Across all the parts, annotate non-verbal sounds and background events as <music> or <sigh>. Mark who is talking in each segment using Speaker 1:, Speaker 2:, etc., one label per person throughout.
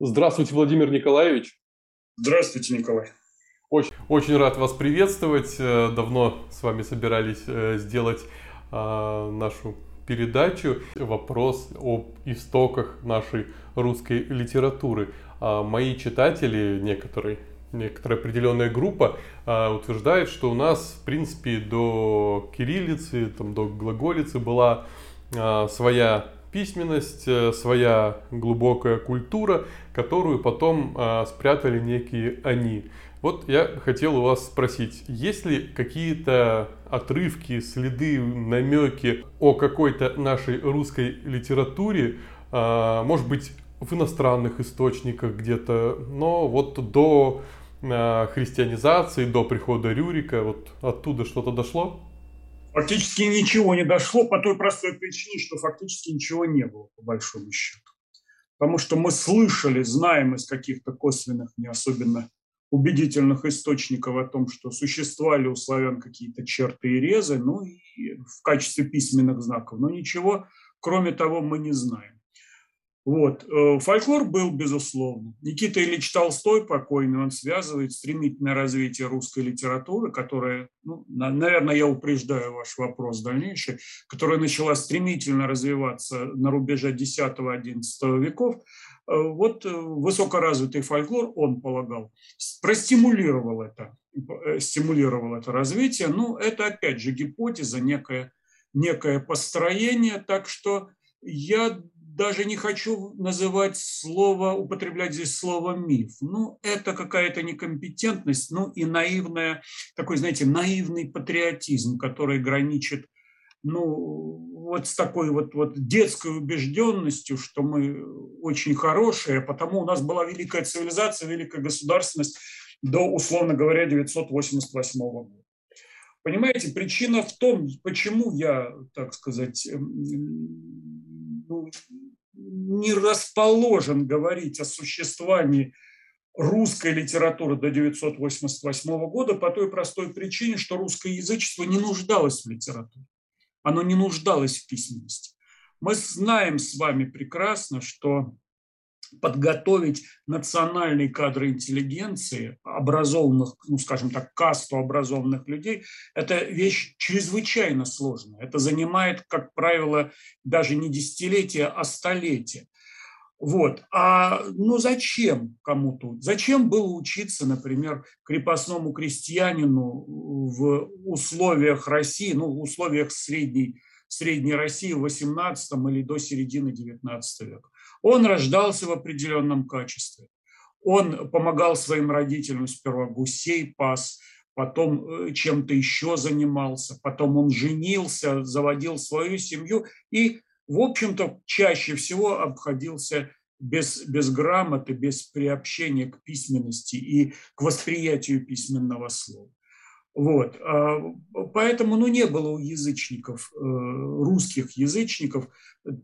Speaker 1: Здравствуйте, Владимир Николаевич.
Speaker 2: Здравствуйте, Николай.
Speaker 1: Очень, очень рад вас приветствовать. Э, давно с вами собирались э, сделать э, нашу передачу. Вопрос об истоках нашей русской литературы. А мои читатели, некоторые, некоторая определенная группа э, утверждает, что у нас, в принципе, до кириллицы, там, до глаголицы была своя письменность, э, своя глубокая культура, которую потом э, спрятали некие они. Вот я хотел у вас спросить, есть ли какие-то отрывки, следы, намеки о какой-то нашей русской литературе, э, может быть, в иностранных источниках где-то, но вот до христианизации, до прихода Рюрика, вот оттуда что-то дошло?
Speaker 2: Фактически ничего не дошло по той простой причине, что фактически ничего не было, по большому счету. Потому что мы слышали, знаем из каких-то косвенных, не особенно убедительных источников о том, что существовали у славян какие-то черты и резы, ну и в качестве письменных знаков. Но ничего, кроме того, мы не знаем. Вот. Э, фольклор был, безусловно. Никита Ильич Толстой, покойный, он связывает стремительное развитие русской литературы, которая, ну, наверное, я упреждаю ваш вопрос дальнейший, которая начала стремительно развиваться на рубеже X-XI веков. Э, вот э, высокоразвитый фольклор, он полагал, простимулировал это, стимулировал это развитие. Ну, это, опять же, гипотеза, некое, некое построение, так что я даже не хочу называть слово, употреблять здесь слово миф. Ну, это какая-то некомпетентность, ну и наивная, такой, знаете, наивный патриотизм, который граничит ну, вот с такой вот, вот детской убежденностью, что мы очень хорошие, а потому у нас была великая цивилизация, великая государственность до, условно говоря, 988 года. Понимаете, причина в том, почему я, так сказать, ну, не расположен говорить о существовании русской литературы до 1988 года по той простой причине, что русское язычество не нуждалось в литературе. Оно не нуждалось в письменности. Мы знаем с вами прекрасно, что подготовить национальные кадры интеллигенции, образованных, ну, скажем так, касту образованных людей, это вещь чрезвычайно сложная. Это занимает, как правило, даже не десятилетия, а столетия. Вот. А ну зачем кому-то? Зачем было учиться, например, крепостному крестьянину в условиях России, ну, в условиях средней, средней России в 18 или до середины 19 века? Он рождался в определенном качестве. Он помогал своим родителям сперва гусей пас, потом э, чем-то еще занимался, потом он женился, заводил свою семью и, в общем-то, чаще всего обходился без, без грамоты, без приобщения к письменности и к восприятию письменного слова. Вот. А, поэтому ну, не было у язычников, э, русских язычников,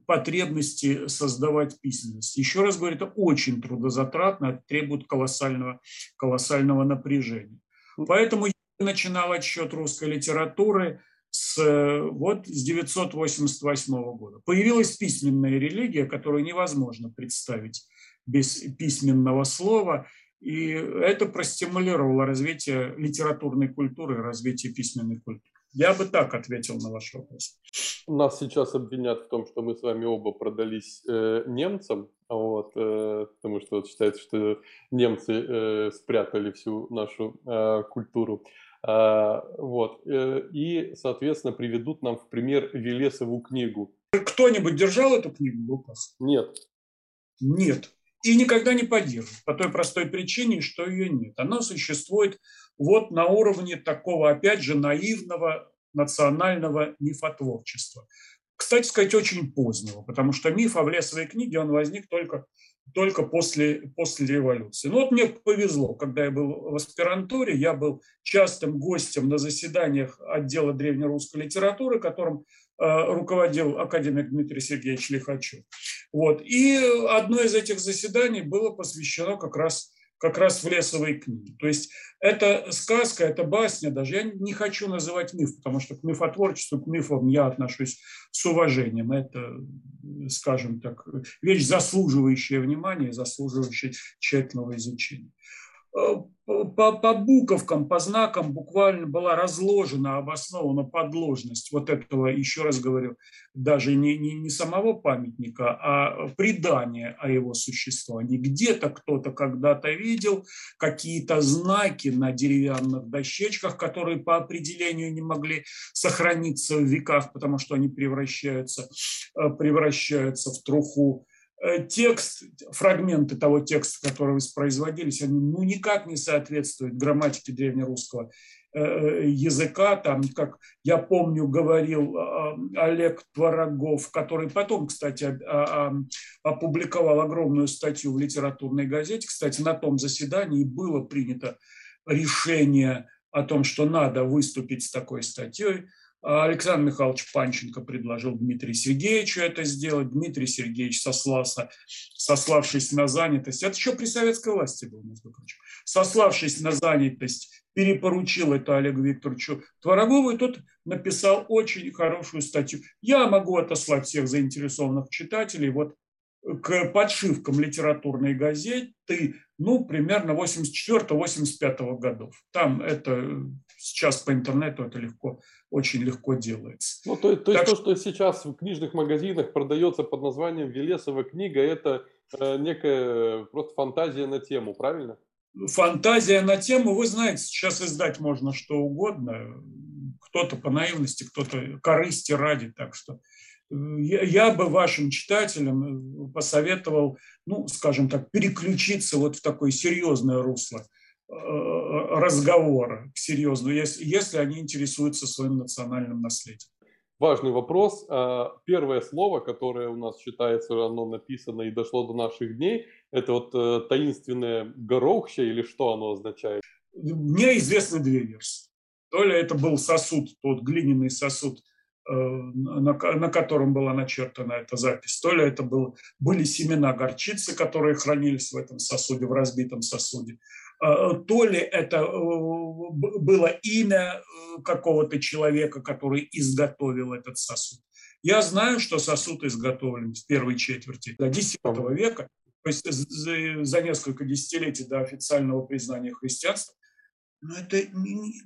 Speaker 2: потребности создавать письменность. Еще раз говорю, это очень трудозатратно, требует колоссального, колоссального напряжения. Поэтому я начинал отсчет русской литературы с, вот, с 988 года. Появилась письменная религия, которую невозможно представить без письменного слова – и это простимулировало развитие литературной культуры, развитие письменной культуры. Я бы так ответил на ваш вопрос.
Speaker 1: Нас сейчас обвинят в том, что мы с вами оба продались э, немцам, вот, э, потому что вот считается, что немцы э, спрятали всю нашу э, культуру. Э, вот, э, и, соответственно, приведут нам в пример Велесову книгу.
Speaker 2: Кто-нибудь держал эту книгу, Лукас?
Speaker 1: Нет.
Speaker 2: Нет и никогда не поддержит по той простой причине, что ее нет. Она существует вот на уровне такого, опять же, наивного национального мифотворчества. Кстати сказать, очень позднего, потому что миф о Влесовой книге, он возник только, только после, после революции. Ну вот мне повезло, когда я был в аспирантуре, я был частым гостем на заседаниях отдела древнерусской литературы, которым Э, руководил академик Дмитрий Сергеевич Лихачев. Вот. И одно из этих заседаний было посвящено как раз как раз в лесовой книге. То есть это сказка, это басня, даже я не хочу называть миф, потому что к мифотворчеству, к мифам я отношусь с уважением. Это скажем так, вещь, заслуживающая внимания, заслуживающая тщательного изучения. Э, по, по буковкам, по знакам буквально была разложена, обоснована подложность вот этого, еще раз говорю, даже не, не, не самого памятника, а предания о его существовании. Где-то кто-то когда-то видел какие-то знаки на деревянных дощечках, которые по определению не могли сохраниться в веках, потому что они превращаются, э, превращаются в труху текст, фрагменты того текста, который воспроизводились, они ну, никак не соответствуют грамматике древнерусского э, э, языка, там, как я помню, говорил Олег Творогов, который потом, кстати, опубликовал огромную статью в литературной газете. Кстати, на том заседании было принято решение о том, что надо выступить с такой статьей. Александр Михайлович Панченко предложил Дмитрию Сергеевичу это сделать. Дмитрий Сергеевич сослался, сославшись на занятость, это еще при советской власти было, между прочим, сославшись на занятость, перепоручил это Олегу Викторовичу Творогову, и тот написал очень хорошую статью. Я могу отослать всех заинтересованных читателей вот к подшивкам литературной газеты, ну, примерно 84-85 годов. Там это сейчас по интернету это легко очень легко делается.
Speaker 1: Ну, то, то есть то, что сейчас в книжных магазинах продается под названием «Велесова книга», это э, некая просто фантазия на тему, правильно?
Speaker 2: Фантазия на тему, вы знаете, сейчас издать можно что угодно. Кто-то по наивности, кто-то корысти ради, так что э, я, бы вашим читателям э, посоветовал, ну, скажем так, переключиться вот в такое серьезное русло разговора серьезного, если, если они интересуются своим национальным наследием.
Speaker 1: Важный вопрос. А, первое слово, которое у нас считается, оно написано и дошло до наших дней, это вот э, таинственное горохще или что оно означает?
Speaker 2: Мне известны две версии. То ли это был сосуд, тот глиняный сосуд, э, на, на котором была начертана эта запись, то ли это был, были семена горчицы, которые хранились в этом сосуде, в разбитом сосуде, Э, то ли это э, было имя э, какого-то человека, который изготовил этот сосуд. Я знаю, что сосуд изготовлен в первой четверти X века, то есть за несколько десятилетий до официального признания христианства. Но это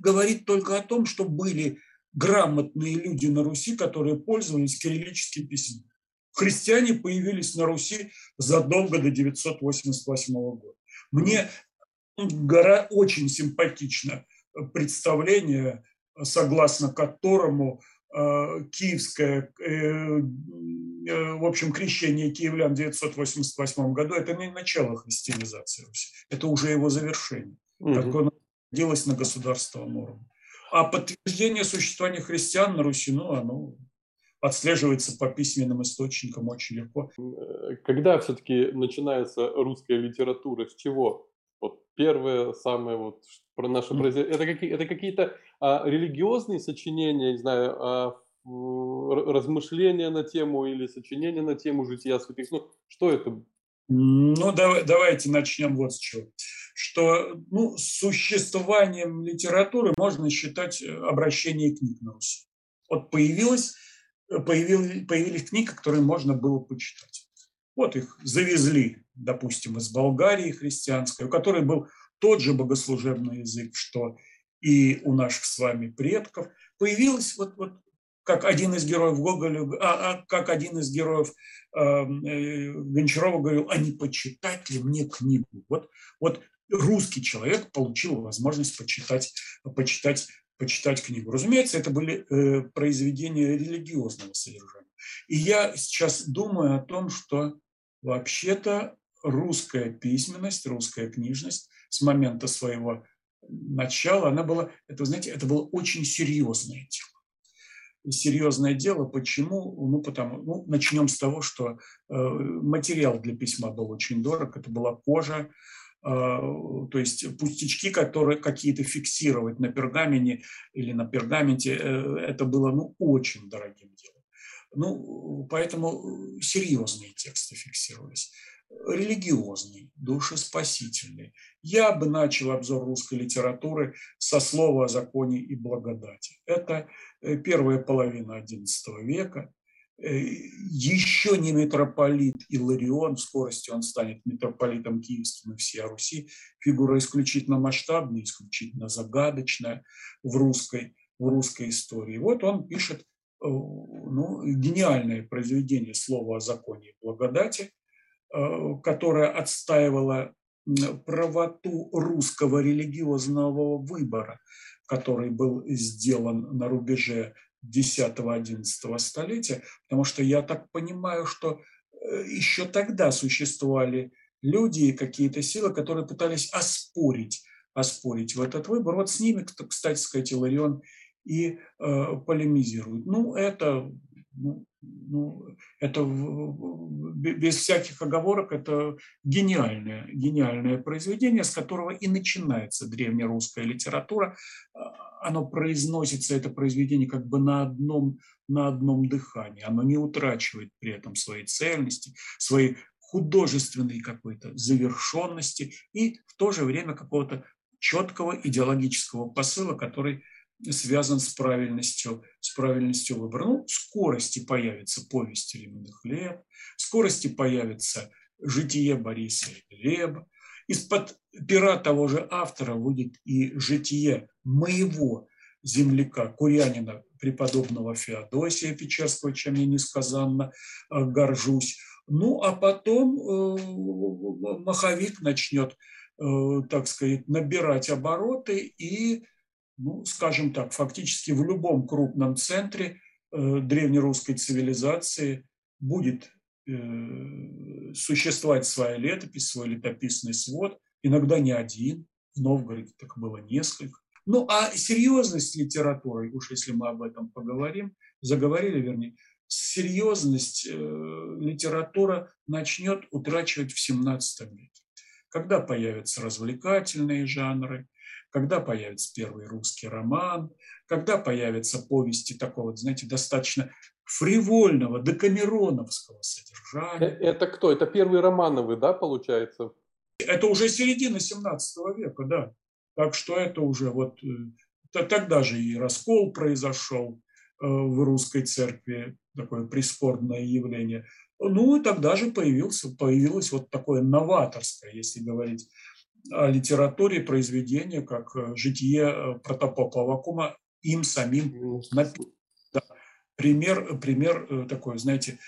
Speaker 2: говорит только о том, что были грамотные люди на Руси, которые пользовались кириллическим письмом. Христиане появились на Руси задолго до 988 года. Мне гора очень симпатично представление, согласно которому э, киевское, э, э, в общем, крещение киевлян в 988 году – это не начало христианизации Руси, это уже его завершение, угу. как оно делалось на государственном уровне. А подтверждение существования христиан на Руси, ну, оно отслеживается по письменным источникам очень легко.
Speaker 1: Когда все-таки начинается русская литература, с чего? Первое, самое вот про наше произведение. Это, какие, это какие-то а, религиозные сочинения, не знаю, а, размышления на тему или сочинения на тему жития святых. Ну, что это?
Speaker 2: Ну, давай, давайте начнем вот с чего. Что ну, существованием литературы можно считать э, обращение книг на Руси. Вот появилось, э, появились, появились книги, которые можно было почитать. Вот их завезли, допустим, из Болгарии христианской, у которой был тот же богослужебный язык, что и у наших с вами предков. Появилась вот, вот как один из героев Гоголя, а, а как один из героев эм, э, Гончарова говорил, а не почитать ли мне книгу? Вот, вот русский человек получил возможность почитать, почитать, почитать книгу. Разумеется, это были э, произведения религиозного содержания. И я сейчас думаю о том, что Вообще-то русская письменность, русская книжность с момента своего начала, она была, это, знаете, это было очень серьезное дело. серьезное дело, почему? Ну, потому, ну, начнем с того, что э, материал для письма был очень дорог, это была кожа, э, то есть пустячки, которые какие-то фиксировать на пергамене или на пергаменте, э, это было ну, очень дорогим делом. Ну, поэтому серьезные тексты фиксировались. Религиозный, душеспасительный. Я бы начал обзор русской литературы со слова о законе и благодати. Это э, первая половина XI века. еще не митрополит Иларион, в скорости он станет митрополитом киевским и всей Руси, фигура исключительно масштабная, исключительно загадочная в русской, в русской истории. Вот он пишет ну, гениальное произведение «Слово о законе и благодати», которое отстаивало правоту русского религиозного выбора, который был сделан на рубеже 10-11 столетия, потому что я так понимаю, что э, еще тогда существовали люди и какие-то силы, которые пытались оспорить, оспорить в этот выбор. Вот с ними, кстати сказать, Иларион и э, полемизирует. Ну, это ну, ну, это без всяких оговорок, это гениальное, гениальное произведение, с которого и начинается древнерусская литература. А, оно произносится, это произведение, как бы на одном, на одном дыхании. Оно не утрачивает при этом своей цельности, своей художественной какой-то завершенности и в то же время какого-то четкого идеологического посыла, который связан с правильностью, с правильностью выбора. Ну, скорости появится повесть «Ремонный хлеб», скорости появится «Житие Бориса Глеба», из-под пера того же автора выйдет и «Житие моего земляка, курянина, преподобного Феодосия Печерского, чем я несказанно э, горжусь. Ну, а потом э, маховик начнет, э, так сказать, набирать обороты и ну, скажем так, фактически в любом крупном центре э, древнерусской цивилизации будет э, существовать своя летопись, свой летописный свод, иногда не один, в Новгороде так было несколько. Ну а серьезность литературы, уж если мы об этом поговорим, заговорили, вернее, серьезность э, литература начнет утрачивать в 17 веке. Когда появятся развлекательные жанры, когда появится первый русский роман, когда появятся повести такого, знаете, достаточно фривольного, декамероновского содержания.
Speaker 1: Э, это кто? Это первый романовый, да, получается?
Speaker 2: Это уже середина 17 века, да. Так что это уже вот э, тогда же и раскол произошел э, в русской церкви, такое приспорное явление. Ну и тогда же появился, появилось вот такое новаторское, если говорить литературе произведения, как э, «Житие э, протопопа Авакума», им самим написано. Пример, пример э, такой, знаете,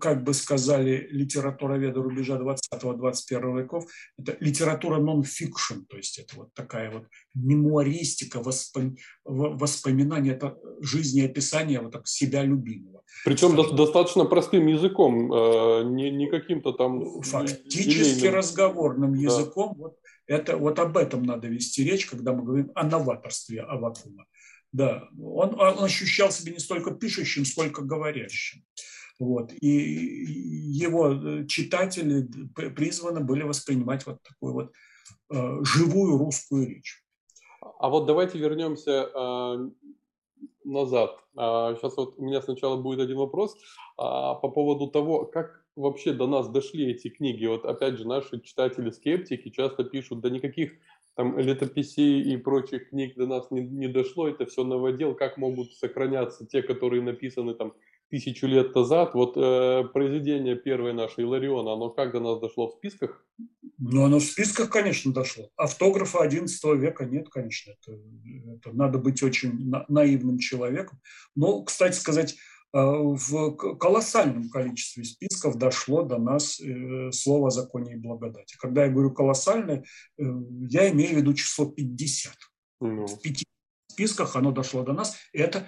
Speaker 2: как бы сказали литературоведы рубежа 20-21 веков, это литература нон-фикшн, то есть это вот такая вот мемуаристика, воспом... воспоминания, это жизнеописание вот так себя любимого.
Speaker 1: Причем до, достаточно простым языком, э, не, не каким-то там...
Speaker 2: Фактически делением. разговорным языком. Да. Вот, это, вот об этом надо вести речь, когда мы говорим о новаторстве Авакума. Да, он, он ощущал себя не столько пишущим, сколько говорящим. Вот. И его э, читатели призваны были воспринимать вот такую вот э, живую русскую речь.
Speaker 1: А вот давайте вернемся э, назад. Сейчас а, вот у меня сначала будет один вопрос а, по поводу того, как вообще до нас дошли эти книги. Вот опять же наши читатели-скептики часто пишут, да никаких там летописей и прочих книг до нас не, не дошло, это все новодел, как могут сохраняться те, которые написаны там тысячу лет назад. Вот э, произведение первое наше Илариона, оно как до нас дошло в списках?
Speaker 2: Ну, оно в списках, конечно, дошло. Автографа XI века нет, конечно. Это, это надо быть очень на, наивным человеком. Но, кстати сказать, в колоссальном количестве списков дошло до нас э, слово о законе и благодати. Когда я говорю колоссальное, э, я имею в виду число 50. Ну. В пяти списках оно дошло до нас. И это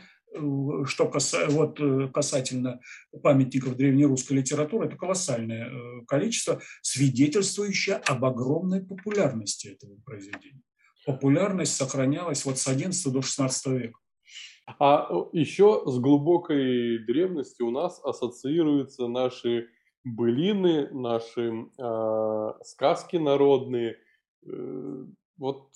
Speaker 2: что касается, вот, э, касательно памятников древнерусской литературы, это колоссальное э, количество, свидетельствующее об огромной популярности этого произведения. Популярность сохранялась вот с XI до XVI века.
Speaker 1: А еще с глубокой древности у нас ассоциируются наши былины, наши э, сказки народные. Э, вот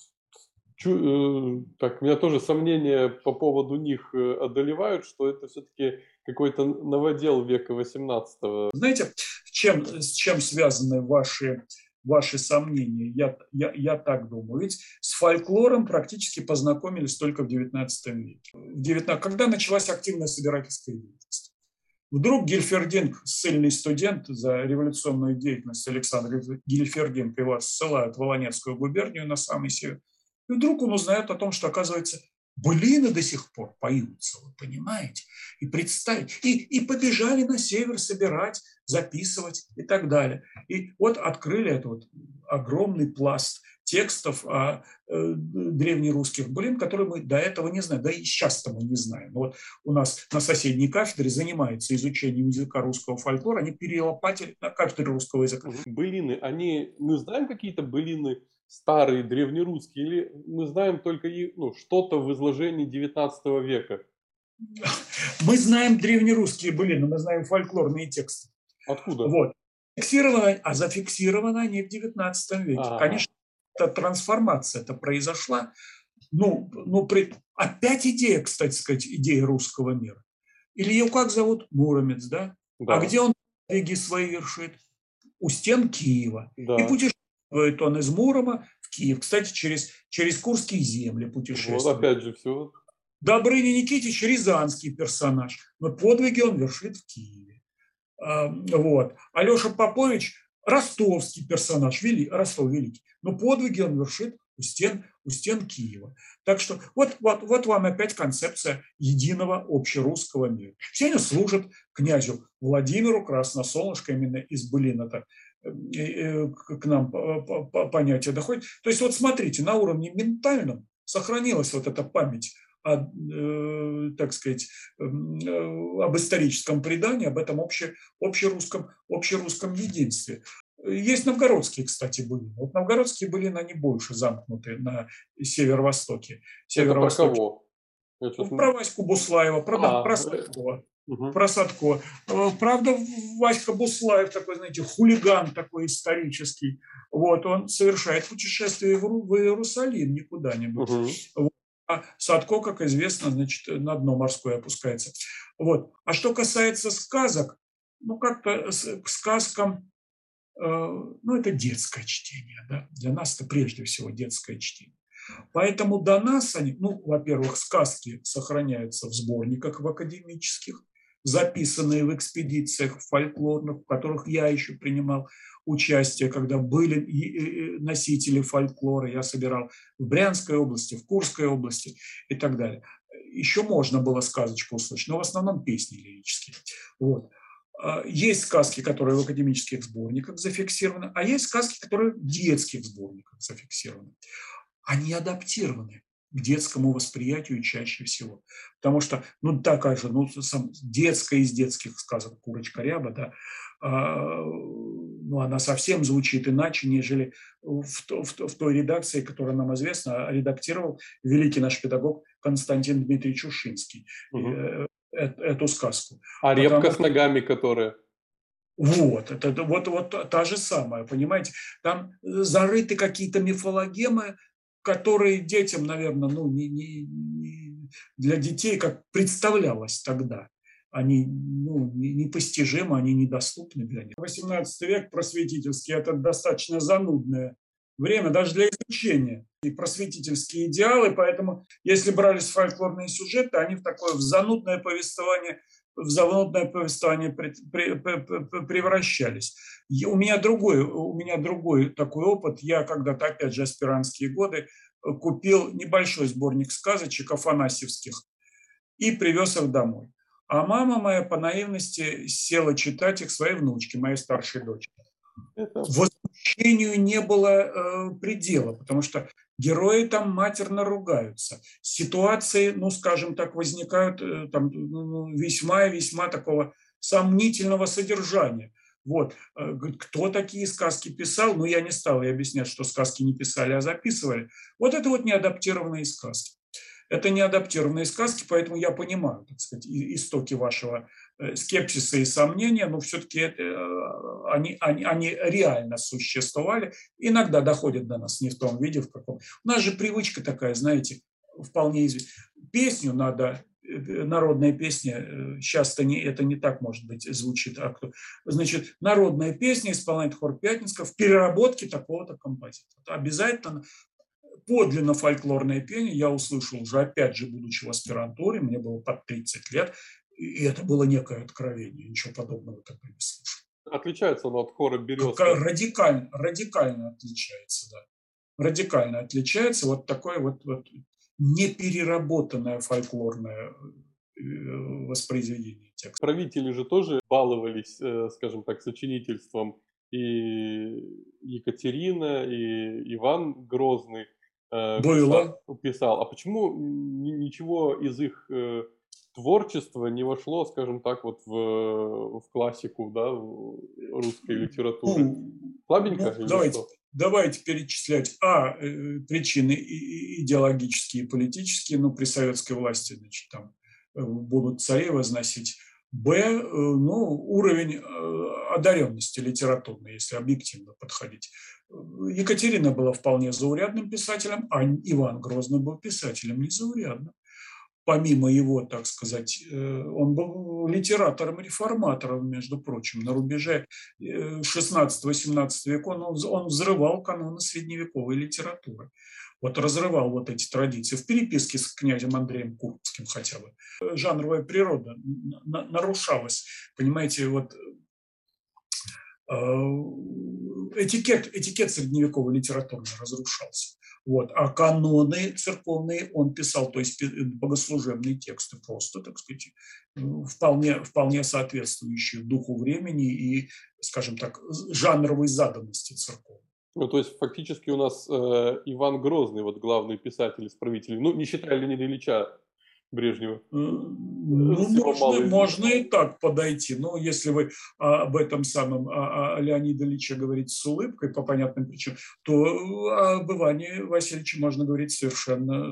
Speaker 1: Чу, э, так, меня тоже сомнения по поводу них э, одолевают, что это все-таки какой-то новодел века 18
Speaker 2: Знаете, чем, с чем связаны ваши ваши сомнения, я, я, я так думаю. Ведь с фольклором практически познакомились только в XIX веке. В 19, когда началась активная собирательская деятельность. Вдруг Гильфердинг, ссыльный студент за революционную деятельность Александр Гильфердинг, его ссылают в Волонецкую губернию на самый север. И вдруг он узнает о том, что, оказывается, былины до сих пор поются, вы понимаете? И представить, и, и побежали на север собирать, записывать и так далее. И вот открыли этот вот огромный пласт текстов о э, древнерусских былин, которые мы до этого не знаем, да и сейчас-то мы не знаем. Вот у нас на соседней кафедре занимается изучением языка русского фольклора, они перелопатили на кафедре русского языка.
Speaker 1: Былины, они, мы знаем какие-то былины старые, древнерусские, или мы знаем только ну, что-то в изложении 19 века? <laughs>
Speaker 2: Мы знаем древнерусские былины, мы знаем фольклорные тексты.
Speaker 1: Откуда?
Speaker 2: Вот. Фиксировано, а зафиксировано они в 19 веке. А-а-а. Конечно, эта трансформация это произошла. Ну, ну при... опять идея, кстати сказать, идея русского мира. Или ее как зовут? Муромец, да? да. А где он подвиги свои вершит? У стен Киева. Да. И путешествует он из Мурома в Киев. Кстати, через, через Курские земли путешествует.
Speaker 1: Вот опять же все.
Speaker 2: Добрыня Никитич – рязанский персонаж, но подвиги он вершит в Киеве. А, вот. Алеша Попович – ростовский персонаж, вели, Ростов Великий, но подвиги он вершит у стен, у стен Киева. Так что вот, вот, вот вам опять концепция единого общерусского мира. Все они служат князю Владимиру Красносолнышко, именно из Былина-то э, э, к нам понятие доходит. То есть вот смотрите, на уровне ментальном сохранилась вот эта память о, э, так сказать, эм, э, об историческом предании, об этом обще, общерусском, общерусском единстве. Есть новгородские, кстати, были. Вот новгородские были, они больше замкнуты на северо-востоке.
Speaker 1: Северо-востоке. Это
Speaker 2: про кого? Ну, про Ваську Буслаева, про, а, про Садкова. Угу. Про Садко. Э, правда, Васька Буслаев такой, знаете, хулиган такой исторический. Вот, он совершает путешествие в Иерусалим, не куда-нибудь. Угу. А Садко, как известно, значит, на дно морское опускается. Вот. А что касается сказок, ну, как-то к сказкам, э, ну, это детское чтение, да. Для нас это прежде всего детское чтение. Поэтому до нас они, ну, во-первых, сказки сохраняются в сборниках в академических, записанные в экспедициях фольклорных, в которых я еще принимал участие, когда были носители фольклора, я собирал в Брянской области, в Курской области и так далее. Еще можно было сказочку услышать, но в основном песни лирические. Вот. А, есть сказки, которые в академических сборниках зафиксированы, а есть сказки, которые в детских сборниках зафиксированы. Они адаптированы к детскому восприятию чаще всего. Потому что, ну, такая же, ну, сам, детская из детских сказок «Курочка ряба», да, а, ну, она совсем звучит иначе, нежели в, в, в той редакции, которая нам известна, редактировал великий наш педагог Константин Дмитриевич Ушинский угу. эту сказку.
Speaker 1: А Потому... репка с ногами, которая?
Speaker 2: Вот, это вот, вот та же самая, понимаете? Там зарыты какие-то мифологемы, которые детям, наверное, ну, не, не, не для детей, как представлялось тогда они ну, непостижимы, они недоступны для них. 18 век просветительский – это достаточно занудное время даже для изучения и просветительские идеалы, поэтому если брались фольклорные сюжеты, они в такое в занудное повествование в занудное повествование превращались. У меня другой, у меня другой такой опыт. Я когда-то, опять же, аспирантские годы, купил небольшой сборник сказочек афанасьевских и привез их домой. А мама моя по наивности села читать их своей внучке, моей старшей дочери. Это... Возмущению не было э, предела, потому что герои там матерно ругаются. Ситуации, ну, скажем так, возникают э, там ну, весьма-весьма такого сомнительного содержания. Вот. Э, кто такие сказки писал? Ну, я не стал и объяснять, что сказки не писали, а записывали. Вот это вот неадаптированные сказки. Это не адаптированные сказки, поэтому я понимаю, так сказать, истоки вашего скепсиса и сомнения, но все-таки э, они, они, они реально существовали, иногда доходят до нас не в том виде, в каком. У нас же привычка такая, знаете, вполне известная. Песню надо народная песня, часто не, это не так, может быть, звучит. А кто, значит, народная песня исполняет хор Пятницкого в переработке такого-то композитора. Обязательно подлинно фольклорное пение я услышал уже, опять же, будучи в аспирантуре, мне было под 30 лет, и это было некое откровение, ничего подобного тогда не слышал.
Speaker 1: Отличается оно от хора березка?
Speaker 2: Радикально, радикально отличается, да. Радикально отличается вот такое вот, вот непереработанное фольклорное э, воспроизведение текста.
Speaker 1: Правители же тоже баловались, э, скажем так, сочинительством. И Екатерина, и Иван Грозный
Speaker 2: э, Было.
Speaker 1: Писал, писал. А почему ничего из их творчество не вошло, скажем так, вот в, в классику, да, русской литературы? Ну,
Speaker 2: Слабенько? Ну, давайте, что? давайте перечислять. А, э, причины идеологические и политические, ну, при советской власти, значит, там э, будут царей возносить. Б, э, ну, уровень одаренности литературной, если объективно подходить. Екатерина была вполне заурядным писателем, а Иван Грозный был писателем незаурядным помимо его, так сказать, э, он был литератором-реформатором, между прочим, на рубеже 16-18 э, века он, он взрывал каноны средневековой литературы. Вот разрывал вот эти традиции в переписке с князем Андреем Курбским хотя бы. Жанровая природа нарушалась, понимаете, вот э, этикет, этикет средневековой литературы разрушался. Вот. А каноны церковные он писал, то есть богослужебные тексты просто, так сказать, вполне, вполне соответствующие духу времени и, скажем так, жанровой заданности церковной.
Speaker 1: Ну, то есть фактически у нас э, Иван Грозный, вот главный писатель исправителей, ну, не считая Леонида Ильича, Брежнева?
Speaker 2: Ну, можно, можно и так подойти. Но если вы об этом самом о, о Леониде Ильиче говорите с улыбкой по понятным причинам, то об Иване Васильевиче можно говорить совершенно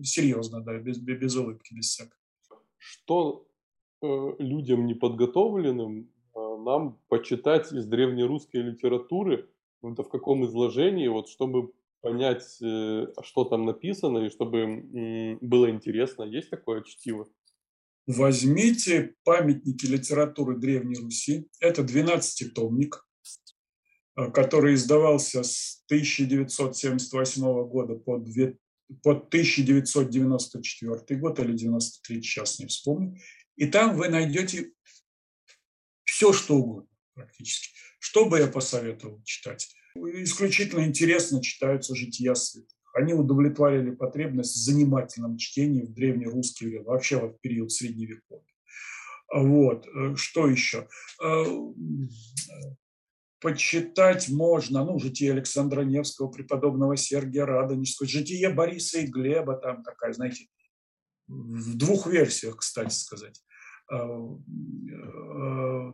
Speaker 2: э, серьезно, да, без, без улыбки, без всякого.
Speaker 1: Что э, людям неподготовленным э, нам почитать из древнерусской литературы, в каком изложении, вот чтобы понять, э, что там написано, и чтобы было интересно. Есть такое чтиво?
Speaker 2: Возьмите памятники литературы Древней Руси. Это 12-томник, э, который издавался с 1978 года по, 2, по 1994 год или 93, сейчас не вспомню. И там вы найдете все, что угодно практически. Что бы я посоветовал читать? Исключительно интересно читаются жития святых. Они удовлетворили потребность в занимательном чтении в древнерусский век, вообще вот в период Средневековья. Вот, э, что еще? Э, почитать можно, ну, житие Александра Невского, преподобного Сергия Радонежского, житие Бориса и Глеба, там такая, знаете, в двух версиях, кстати сказать. Э,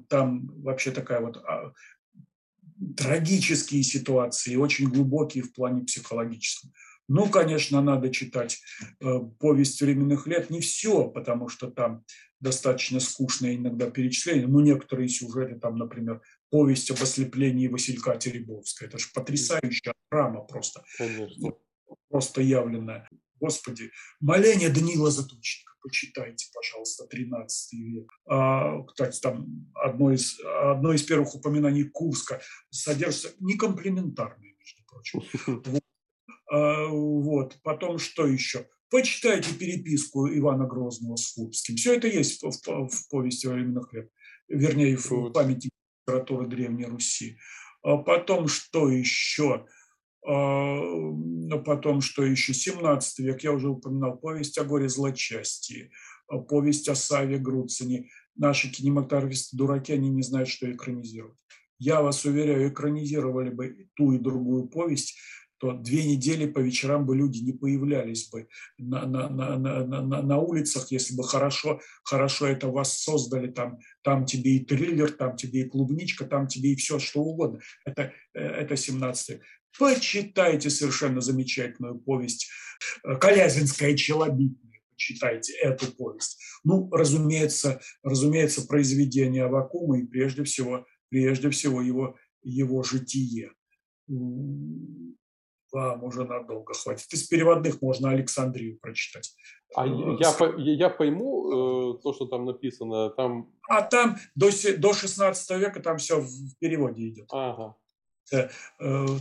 Speaker 2: там вообще такая вот а, трагические ситуации, очень глубокие в плане психологическом. Ну, конечно, надо читать э, повесть временных лет. Не все, потому что там достаточно скучные иногда перечисления. Ну, некоторые сюжеты, там, например, повесть об ослеплении Василька Теребовска. Это же потрясающая драма просто. Конечно. Просто явленная. Господи, моление Даниила Затучника почитайте, пожалуйста, 13 век. А, кстати, там одно из, одно из первых упоминаний Курска содержится некомплиментарное, между прочим. Вот. А, вот. Потом что еще? Почитайте переписку Ивана Грозного с Курбским. Все это есть в, в, в повести временных лет, вернее, в памяти литературы Древней Руси. А потом что еще? А, потом, что еще, 17 век, я уже упоминал, повесть о горе злочастии, а, повесть о Саве Груцине. Наши кинематографисты дураки, они не знают, что экранизировать. Я вас уверяю, экранизировали бы ту и другую повесть, то две недели по вечерам бы люди не появлялись бы на, на, на, на, на, на улицах, если бы хорошо, хорошо это вас создали, там, там тебе и триллер, там тебе и клубничка, там тебе и все, что угодно. Это, э, это 17 век. Почитайте совершенно замечательную повесть э, «Колязинская челобитная». Почитайте эту повесть. Ну, разумеется, разумеется, произведение Авакума и прежде всего, прежде всего его, его житие. Вам уже надолго хватит. Из переводных можно Александрию прочитать.
Speaker 1: А я, я пойму э, то, что там написано, там...
Speaker 2: А там до, до 16 века там все в переводе идет. Ага. Э,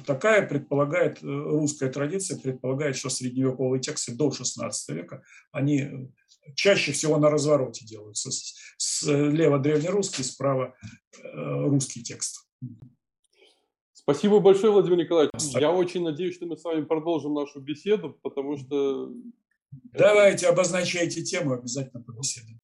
Speaker 2: такая предполагает, русская традиция предполагает, что средневековые тексты до 16 века, они чаще всего на развороте делаются. Слева древнерусский, справа русский текст.
Speaker 1: Спасибо большое, Владимир Николаевич. Я очень надеюсь, что мы с вами продолжим нашу беседу, потому что...
Speaker 2: Давайте, обозначайте тему, обязательно побеседуем.